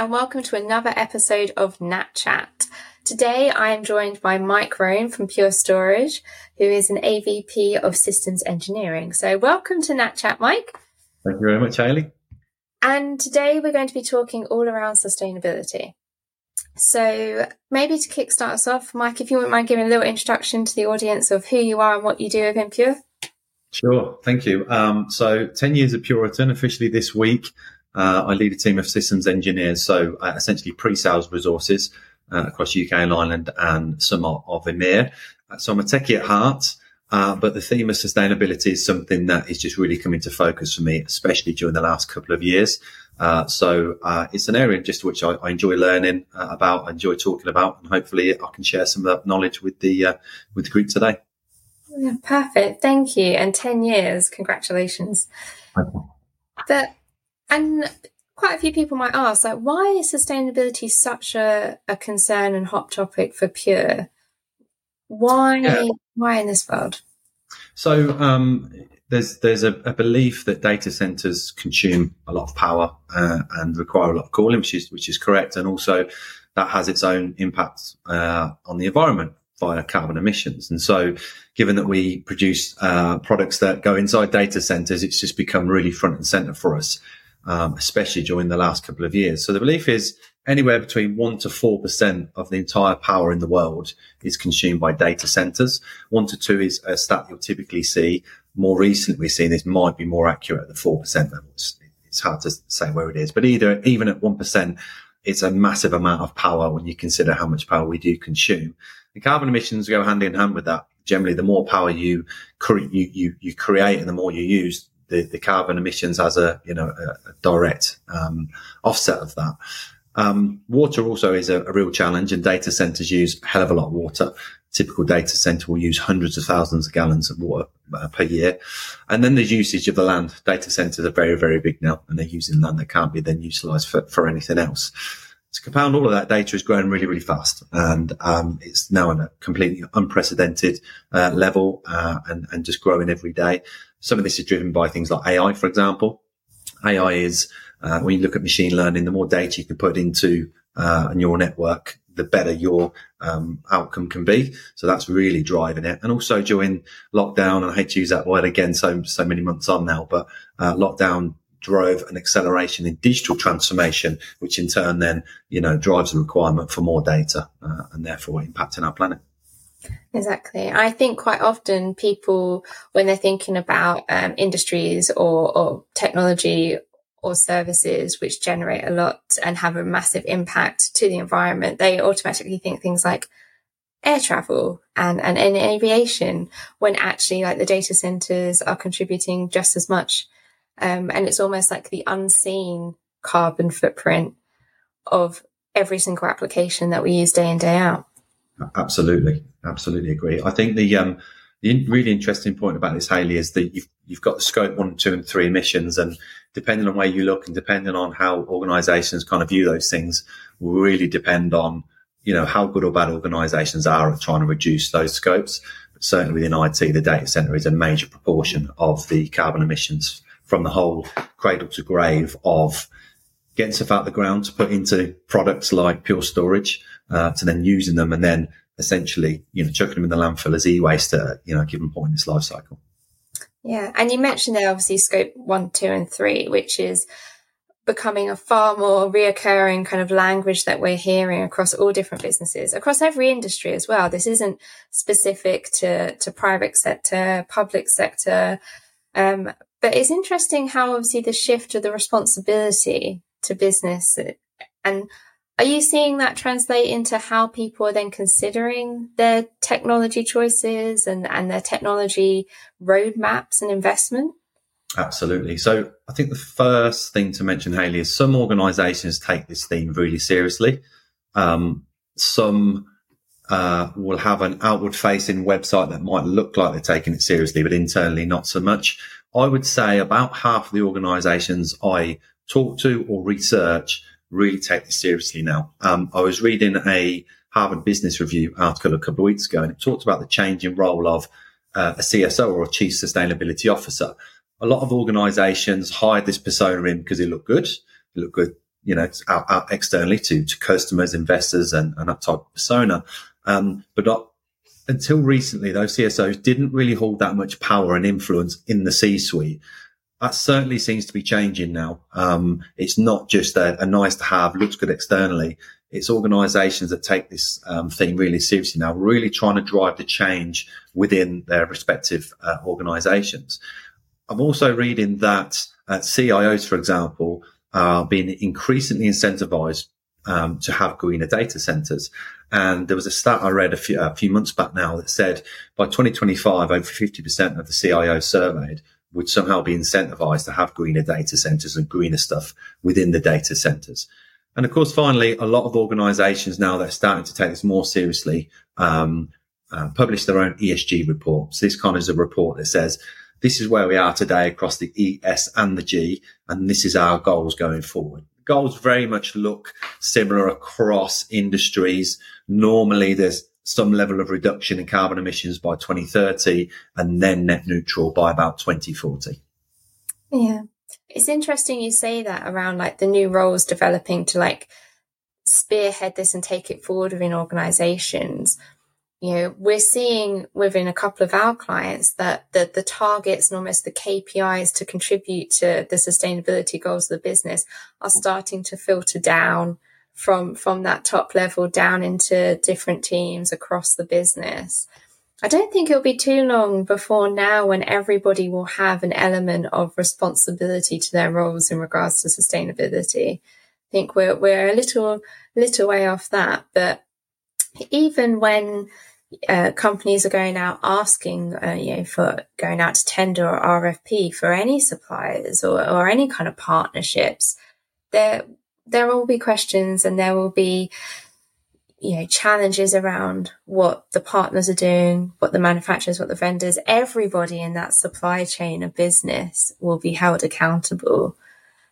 and welcome to another episode of Nat Chat. Today I am joined by Mike Roan from Pure Storage, who is an AVP of Systems Engineering. So, welcome to Nat Chat, Mike. Thank you very much, Hayley. And today we're going to be talking all around sustainability. So, maybe to kickstart us off, Mike, if you wouldn't mind giving a little introduction to the audience of who you are and what you do within Pure. Sure, thank you. Um, so, 10 years of Puritan, officially this week. Uh, I lead a team of systems engineers, so uh, essentially pre-sales resources uh, across UK and Ireland and some of, of EMEA. Uh, so I'm a techie at heart, uh, but the theme of sustainability is something that is just really coming to focus for me, especially during the last couple of years. Uh, so it's an area just which I, I enjoy learning about, I enjoy talking about, and hopefully I can share some of that knowledge with the with the group today. Yeah, perfect, thank you. And ten years, congratulations. But and quite a few people might ask, like, why is sustainability such a, a concern and hot topic for Pure? Why, yeah. why in this world? So um, there's there's a, a, belief that data centers consume a lot of power uh, and require a lot of cooling, which is which is correct, and also that has its own impact uh, on the environment via carbon emissions. And so, given that we produce uh, products that go inside data centers, it's just become really front and center for us um, especially during the last couple of years. So the belief is anywhere between one to four percent of the entire power in the world is consumed by data centers. One to two is a stat you'll typically see. More recently, we've seen this might be more accurate at the four percent level. It's, it's hard to say where it is, but either even at one percent, it's a massive amount of power when you consider how much power we do consume. The carbon emissions go hand in hand with that. Generally, the more power you, cre- you, you, you create and the more you use, the, the carbon emissions as a you know a, a direct um, offset of that. Um, water also is a, a, real challenge, and data centers use a hell of a lot of water. Typical data center will use hundreds of thousands of gallons of water uh, per year. And then the usage of the land. Data centers are very, very big now, and they're using land that can't be then utilized for, for anything else. To compound all of that, data is growing really, really fast, and um, it's now at a completely unprecedented uh, level, uh, and and just growing every day. Some of this is driven by things like AI, for example. AI is, uh, when you look at machine learning, the more data you can put into uh, a neural network, the better your um, outcome can be. So that's really driving it. And also during lockdown, and I hate to use that word again, so so many months on now, but uh, lockdown drove an acceleration in digital transformation, which in turn then you know drives the requirement for more data uh, and therefore impacting our planet. Exactly. I think quite often people, when they're thinking about um, industries or, or technology or services which generate a lot and have a massive impact to the environment, they automatically think things like air travel and, and, and aviation when actually like the data centers are contributing just as much. Um, and it's almost like the unseen carbon footprint of every single application that we use day in, day out. Absolutely, absolutely agree. I think the um, the really interesting point about this, Haley, is that you've you've got the scope one, two, and three emissions, and depending on where you look and depending on how organisations kind of view those things, will really depend on you know how good or bad organisations are at trying to reduce those scopes. But certainly within IT, the data centre is a major proportion of the carbon emissions from the whole cradle to grave of getting stuff out of the ground to put into products like pure storage uh, to then using them and then essentially, you know, chucking them in the landfill as e-waste at, you know, a given point in its life cycle. Yeah. And you mentioned there obviously scope one, two, and three, which is becoming a far more reoccurring kind of language that we're hearing across all different businesses, across every industry as well. This isn't specific to, to private sector, public sector. Um, but it's interesting how obviously the shift of the responsibility to business and are you seeing that translate into how people are then considering their technology choices and, and their technology roadmaps and investment? Absolutely. So I think the first thing to mention, Haley, is some organizations take this theme really seriously. Um, some uh, will have an outward facing website that might look like they're taking it seriously, but internally not so much. I would say about half of the organizations I talk to or research really take this seriously now. Um, I was reading a Harvard Business Review article a couple of weeks ago, and it talked about the changing role of uh, a CSO or a Chief Sustainability Officer. A lot of organisations hired this persona in because it looked good. It looked good you know, out, out externally to, to customers, investors and, and that type of persona. Um, but until recently, those CSOs didn't really hold that much power and influence in the C suite. That certainly seems to be changing now. Um, it's not just a, a, nice to have, looks good externally. It's organizations that take this um, theme really seriously now, really trying to drive the change within their respective uh, organizations. I'm also reading that uh, CIOs, for example, are being increasingly incentivized um, to have greener data centers. And there was a stat I read a few, a few months back now that said by 2025, over 50% of the CIOs surveyed would somehow be incentivized to have greener data centers and greener stuff within the data centers. And of course, finally, a lot of organizations now that are starting to take this more seriously, um, uh, publish their own ESG reports. This kind of is a report that says, this is where we are today across the E, S and the G, and this is our goals going forward. Goals very much look similar across industries. Normally there's some level of reduction in carbon emissions by 2030 and then net neutral by about 2040. Yeah. It's interesting you say that around like the new roles developing to like spearhead this and take it forward within organizations you know, we're seeing within a couple of our clients that the, the targets and almost the KPIs to contribute to the sustainability goals of the business are starting to filter down from, from that top level down into different teams across the business. I don't think it'll be too long before now when everybody will have an element of responsibility to their roles in regards to sustainability. I think we're, we're a little, little way off that, but even when uh, companies are going out asking, uh, you know, for going out to tender or RFP for any suppliers or, or any kind of partnerships, there there will be questions and there will be, you know, challenges around what the partners are doing, what the manufacturers, what the vendors, everybody in that supply chain of business will be held accountable.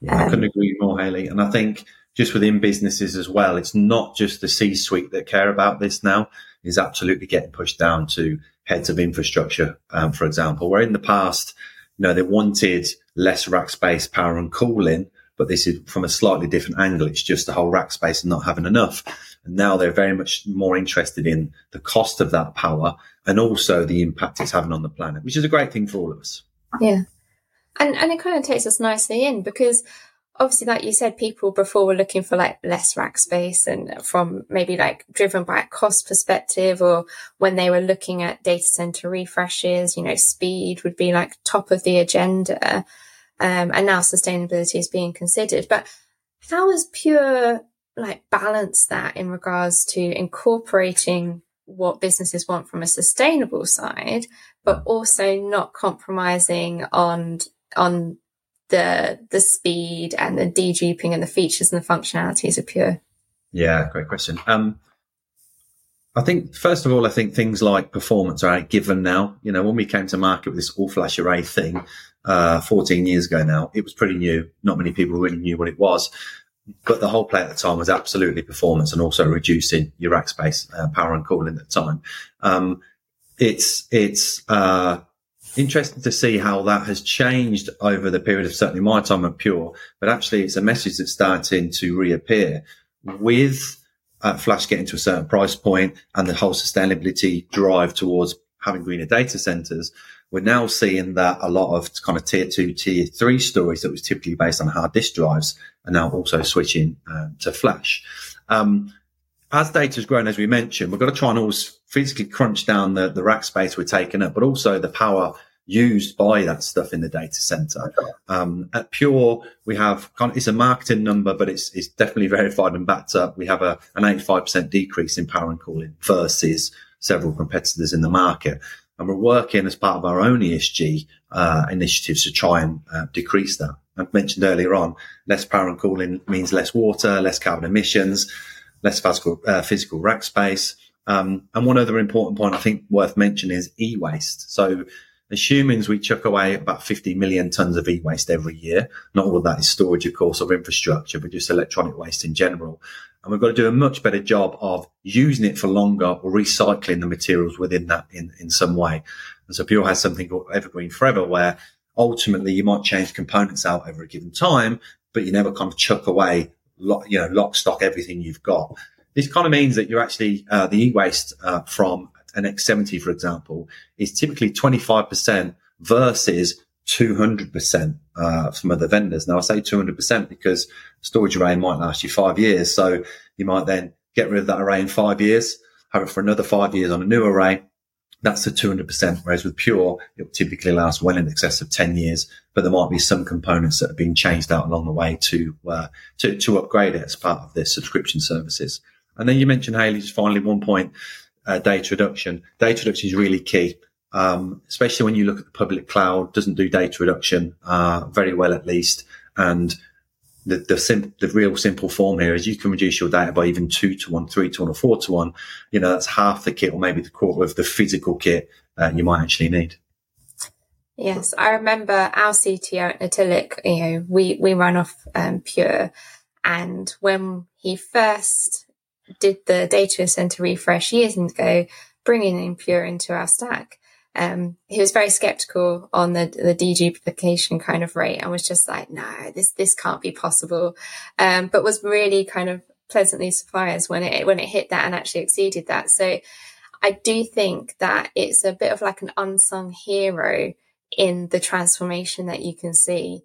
Yeah, um, I couldn't agree more, Hayley. And I think just within businesses as well, it's not just the C suite that care about this now is absolutely getting pushed down to heads of infrastructure, um, for example, where in the past, you know, they wanted less rack space, power and cooling, but this is from a slightly different angle. It's just the whole rack space and not having enough. And now they're very much more interested in the cost of that power and also the impact it's having on the planet, which is a great thing for all of us. Yeah. And, and it kind of takes us nicely in because obviously, like you said, people before were looking for like less rack space and from maybe like driven by a cost perspective or when they were looking at data center refreshes, you know, speed would be like top of the agenda. Um, and now sustainability is being considered. But how is Pure like balance that in regards to incorporating what businesses want from a sustainable side, but also not compromising on on the the speed and the deduping and the features and the functionalities of Pure? Yeah, great question. Um, I think first of all, I think things like performance are given now. You know, when we came to market with this all flash array thing, uh, 14 years ago now, it was pretty new. Not many people really knew what it was, but the whole play at the time was absolutely performance and also reducing your rack space, uh, power and cooling at the time. Um, it's, it's, uh, interesting to see how that has changed over the period of certainly my time at Pure, but actually it's a message that's starting to reappear with uh, Flash getting to a certain price point and the whole sustainability drive towards having greener data centers. We're now seeing that a lot of kind of tier two, tier three stories that was typically based on hard disk drives are now also switching uh, to Flash. Um, as data has grown, as we mentioned, we've got to try and always physically crunch down the, the rack space we're taking up, but also the power used by that stuff in the data center. Um, at Pure, we have it's a marketing number, but it's, it's definitely verified and backed up. We have a, an 85% decrease in power and cooling versus several competitors in the market. And we're working as part of our own ESG uh, initiatives to try and uh, decrease that. I mentioned earlier on, less power and cooling means less water, less carbon emissions, less physical, uh, physical rack space. Um, and one other important point I think worth mentioning is e-waste. So as humans, we chuck away about 50 million tons of e-waste every year. Not all of that is storage, of course, of infrastructure, but just electronic waste in general. And we've got to do a much better job of using it for longer or recycling the materials within that in, in some way. And so Pure has something called Evergreen Forever where ultimately you might change components out over a given time, but you never kind of chuck away you know, lock, stock, everything you've got. This kind of means that you're actually, uh, the e-waste, uh, from an X70, for example, is typically 25% versus 200% uh, from other vendors. Now I say 200% because storage array might last you five years. So you might then get rid of that array in five years, have it for another five years on a new array. That's the 200%. Whereas with Pure, it typically lasts well in excess of 10 years, but there might be some components that have been changed out along the way to, uh, to, to upgrade it as part of their subscription services. And then you mentioned, Haley, just finally one point, uh, data reduction. Data reduction is really key um, especially when you look at the public cloud, doesn't do data reduction uh, very well, at least. And the the, sim- the real simple form here is you can reduce your data by even two to one, three to one, or four to one. You know, that's half the kit, or maybe the quarter of the physical kit uh, you might actually need. Yes, I remember our CTO at Natilik, you know, we, we run off um, Pure. And when he first did the data center refresh years ago, bringing in Pure into our stack, um, he was very skeptical on the, the deduplication kind of rate and was just like, no, this, this can't be possible. Um, but was really kind of pleasantly surprised when it, when it hit that and actually exceeded that. So I do think that it's a bit of like an unsung hero in the transformation that you can see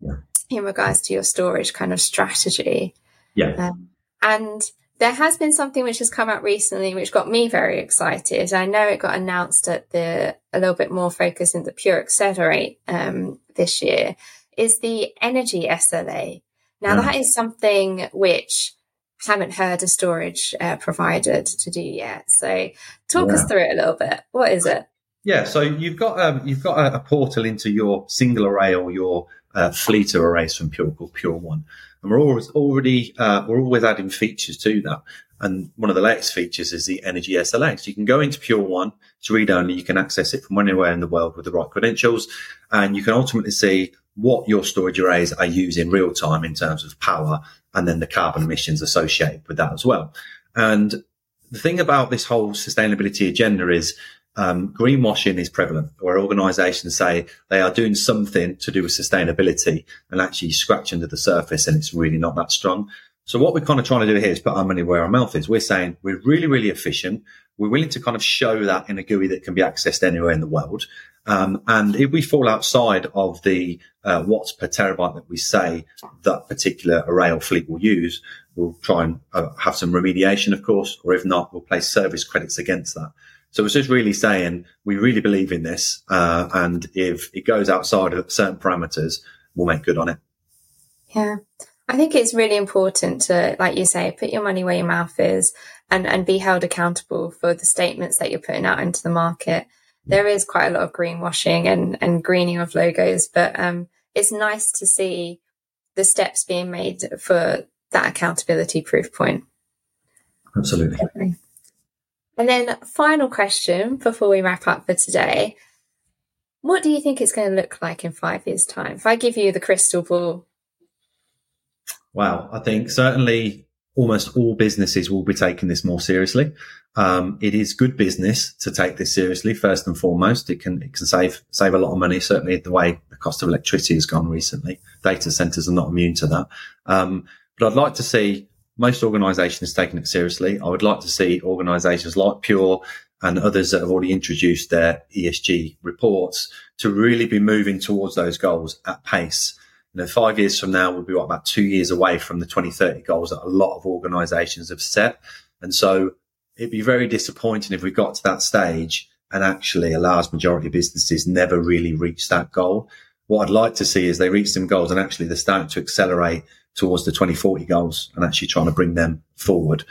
yeah. in regards to your storage kind of strategy. Yeah. Um, and there has been something which has come out recently which got me very excited. I know it got announced at the a little bit more focus in the Pure Accelerate um, this year is the energy SLA. Now yeah. that is something which I haven't heard a storage uh, provider to do yet. So talk yeah. us through it a little bit. What is it? Yeah, so you've got um, you've got a, a, portal into your single array or your uh, fleet of arrays from Pure called Pure1. And we're always already, uh, we're always adding features to that. And one of the latest features is the Energy SLA. So you can go into Pure1, it's read only. You can access it from anywhere in the world with the right credentials. And you can ultimately see what your storage arrays are using real time in terms of power and then the carbon emissions associated with that as well. And the thing about this whole sustainability agenda is um, greenwashing is prevalent, where organisations say they are doing something to do with sustainability and actually scratch under the surface, and it's really not that strong. So what we're kind of trying to do here is put our money where our mouth is. We're saying we're really, really efficient. We're willing to kind of show that in a GUI that can be accessed anywhere in the world. Um, and if we fall outside of the uh, watts per terabyte that we say that particular array or fleet will use, we'll try and uh, have some remediation, of course, or if not, we'll place service credits against that. So it's just really saying we really believe in this, uh, and if it goes outside of certain parameters, we'll make good on it. Yeah, I think it's really important to, like you say, put your money where your mouth is, and and be held accountable for the statements that you're putting out into the market. There is quite a lot of greenwashing and and greening of logos, but um, it's nice to see the steps being made for that accountability proof point. Absolutely. And then, final question before we wrap up for today. What do you think it's going to look like in five years' time? If I give you the crystal ball. Wow, I think certainly almost all businesses will be taking this more seriously. Um, it is good business to take this seriously. First and foremost, it can it can save save a lot of money. Certainly, the way the cost of electricity has gone recently, data centers are not immune to that. Um, but I'd like to see most organisations taking it seriously. I would like to see organisations like Pure and others that have already introduced their ESG reports to really be moving towards those goals at pace. You know, five years from now, we'll be what, about two years away from the 2030 goals that a lot of organisations have set. And so it'd be very disappointing if we got to that stage and actually a large majority of businesses never really reach that goal. What I'd like to see is they reach some goals and actually they're starting to accelerate towards the 2040 goals and actually trying to bring them forward.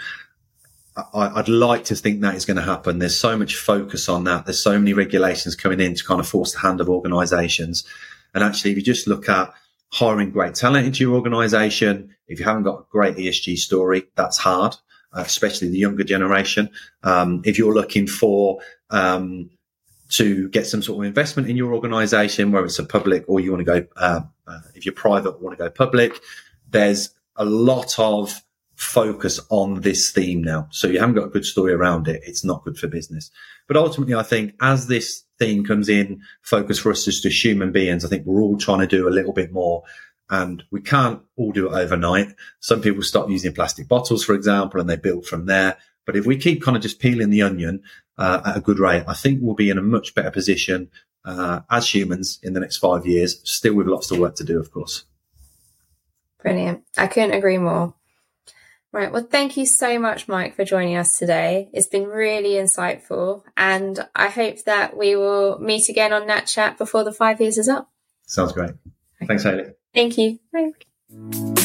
I, would like to think that is going to happen. There's so much focus on that. There's so many regulations coming in to kind of force the hand of organizations. And actually, if you just look at hiring great talent into your organization, if you haven't got a great ESG story, that's hard, uh, especially the younger generation. Um, if you're looking for, um, to get some sort of investment in your organization, whether it's a public or you want to go, uh, uh, if you're private, want to go public, there's a lot of focus on this theme now. So you haven't got a good story around it. It's not good for business. But ultimately, I think as this theme comes in focus for us as just human beings, I think we're all trying to do a little bit more and we can't all do it overnight. Some people stop using plastic bottles, for example, and they build from there. But if we keep kind of just peeling the onion uh, at a good rate, I think we'll be in a much better position uh, as humans in the next five years, still with lots of work to do, of course. Brilliant. I couldn't agree more. Right. Well, thank you so much, Mike, for joining us today. It's been really insightful. And I hope that we will meet again on Nat Chat before the five years is up. Sounds great. Thanks, Hayley. Thank you. Bye.